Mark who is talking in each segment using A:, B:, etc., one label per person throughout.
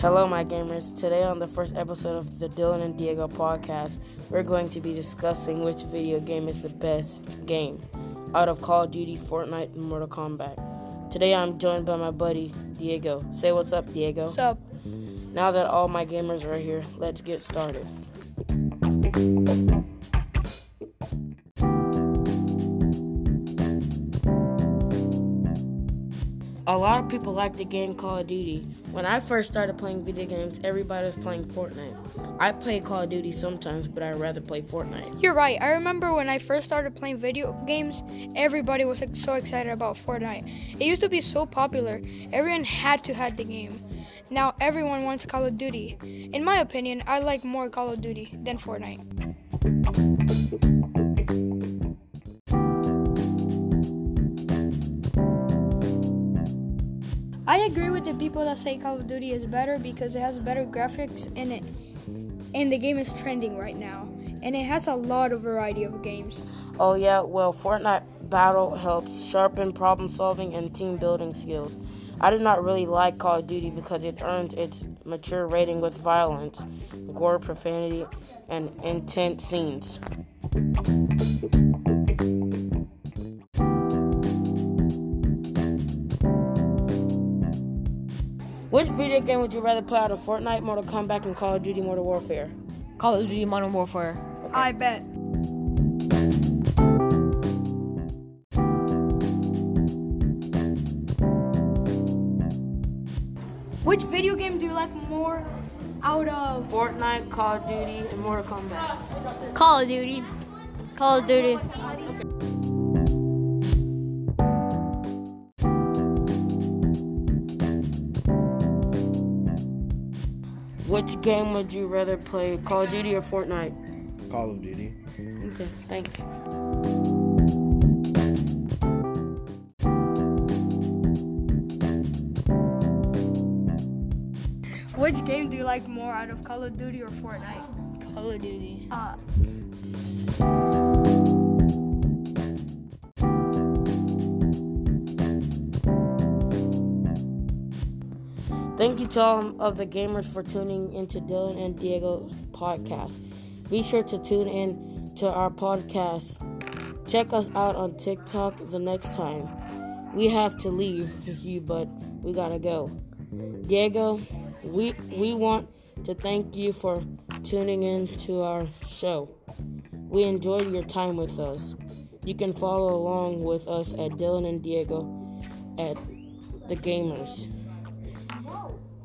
A: Hello, my gamers. Today, on the first episode of the Dylan and Diego podcast, we're going to be discussing which video game is the best game out of Call of Duty, Fortnite, and Mortal Kombat. Today, I'm joined by my buddy Diego. Say what's up, Diego.
B: What's up?
A: Now that all my gamers are here, let's get started. A lot of people like the game Call of Duty. When I first started playing video games, everybody was playing Fortnite. I play Call of Duty sometimes, but I'd rather play Fortnite.
B: You're right. I remember when I first started playing video games, everybody was so excited about Fortnite. It used to be so popular. Everyone had to have the game. Now everyone wants Call of Duty. In my opinion, I like more Call of Duty than Fortnite. I agree with the people that say Call of Duty is better because it has better graphics in it. And the game is trending right now. And it has a lot of variety of games.
A: Oh, yeah, well, Fortnite Battle helps sharpen problem solving and team building skills. I do not really like Call of Duty because it earned its mature rating with violence, gore, profanity, and intense scenes. Which video game would you rather play out of Fortnite, Mortal Kombat, and Call of Duty Modern Warfare?
C: Call of Duty Modern Warfare.
B: I bet. Which video game do you like more out of?
A: Fortnite, Call of Duty, and Mortal Kombat.
C: Call of Duty. Call of Duty.
A: Which game would you rather play, Call of Duty or Fortnite?
D: Call of Duty.
A: Okay, thanks.
B: Which game do you like more out of Call of Duty or Fortnite?
C: Call of Duty.
B: Uh,
A: Thank you to all of the gamers for tuning into Dylan and Diego's podcast. Be sure to tune in to our podcast. Check us out on TikTok the next time. We have to leave you, but we gotta go. Diego, we we want to thank you for tuning in to our show. We enjoyed your time with us. You can follow along with us at Dylan and Diego at the Gamers.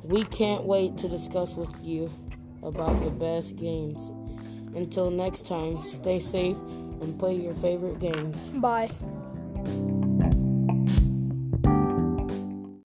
A: We can't wait to discuss with you about the best games. Until next time, stay safe and play your favorite games.
B: bye.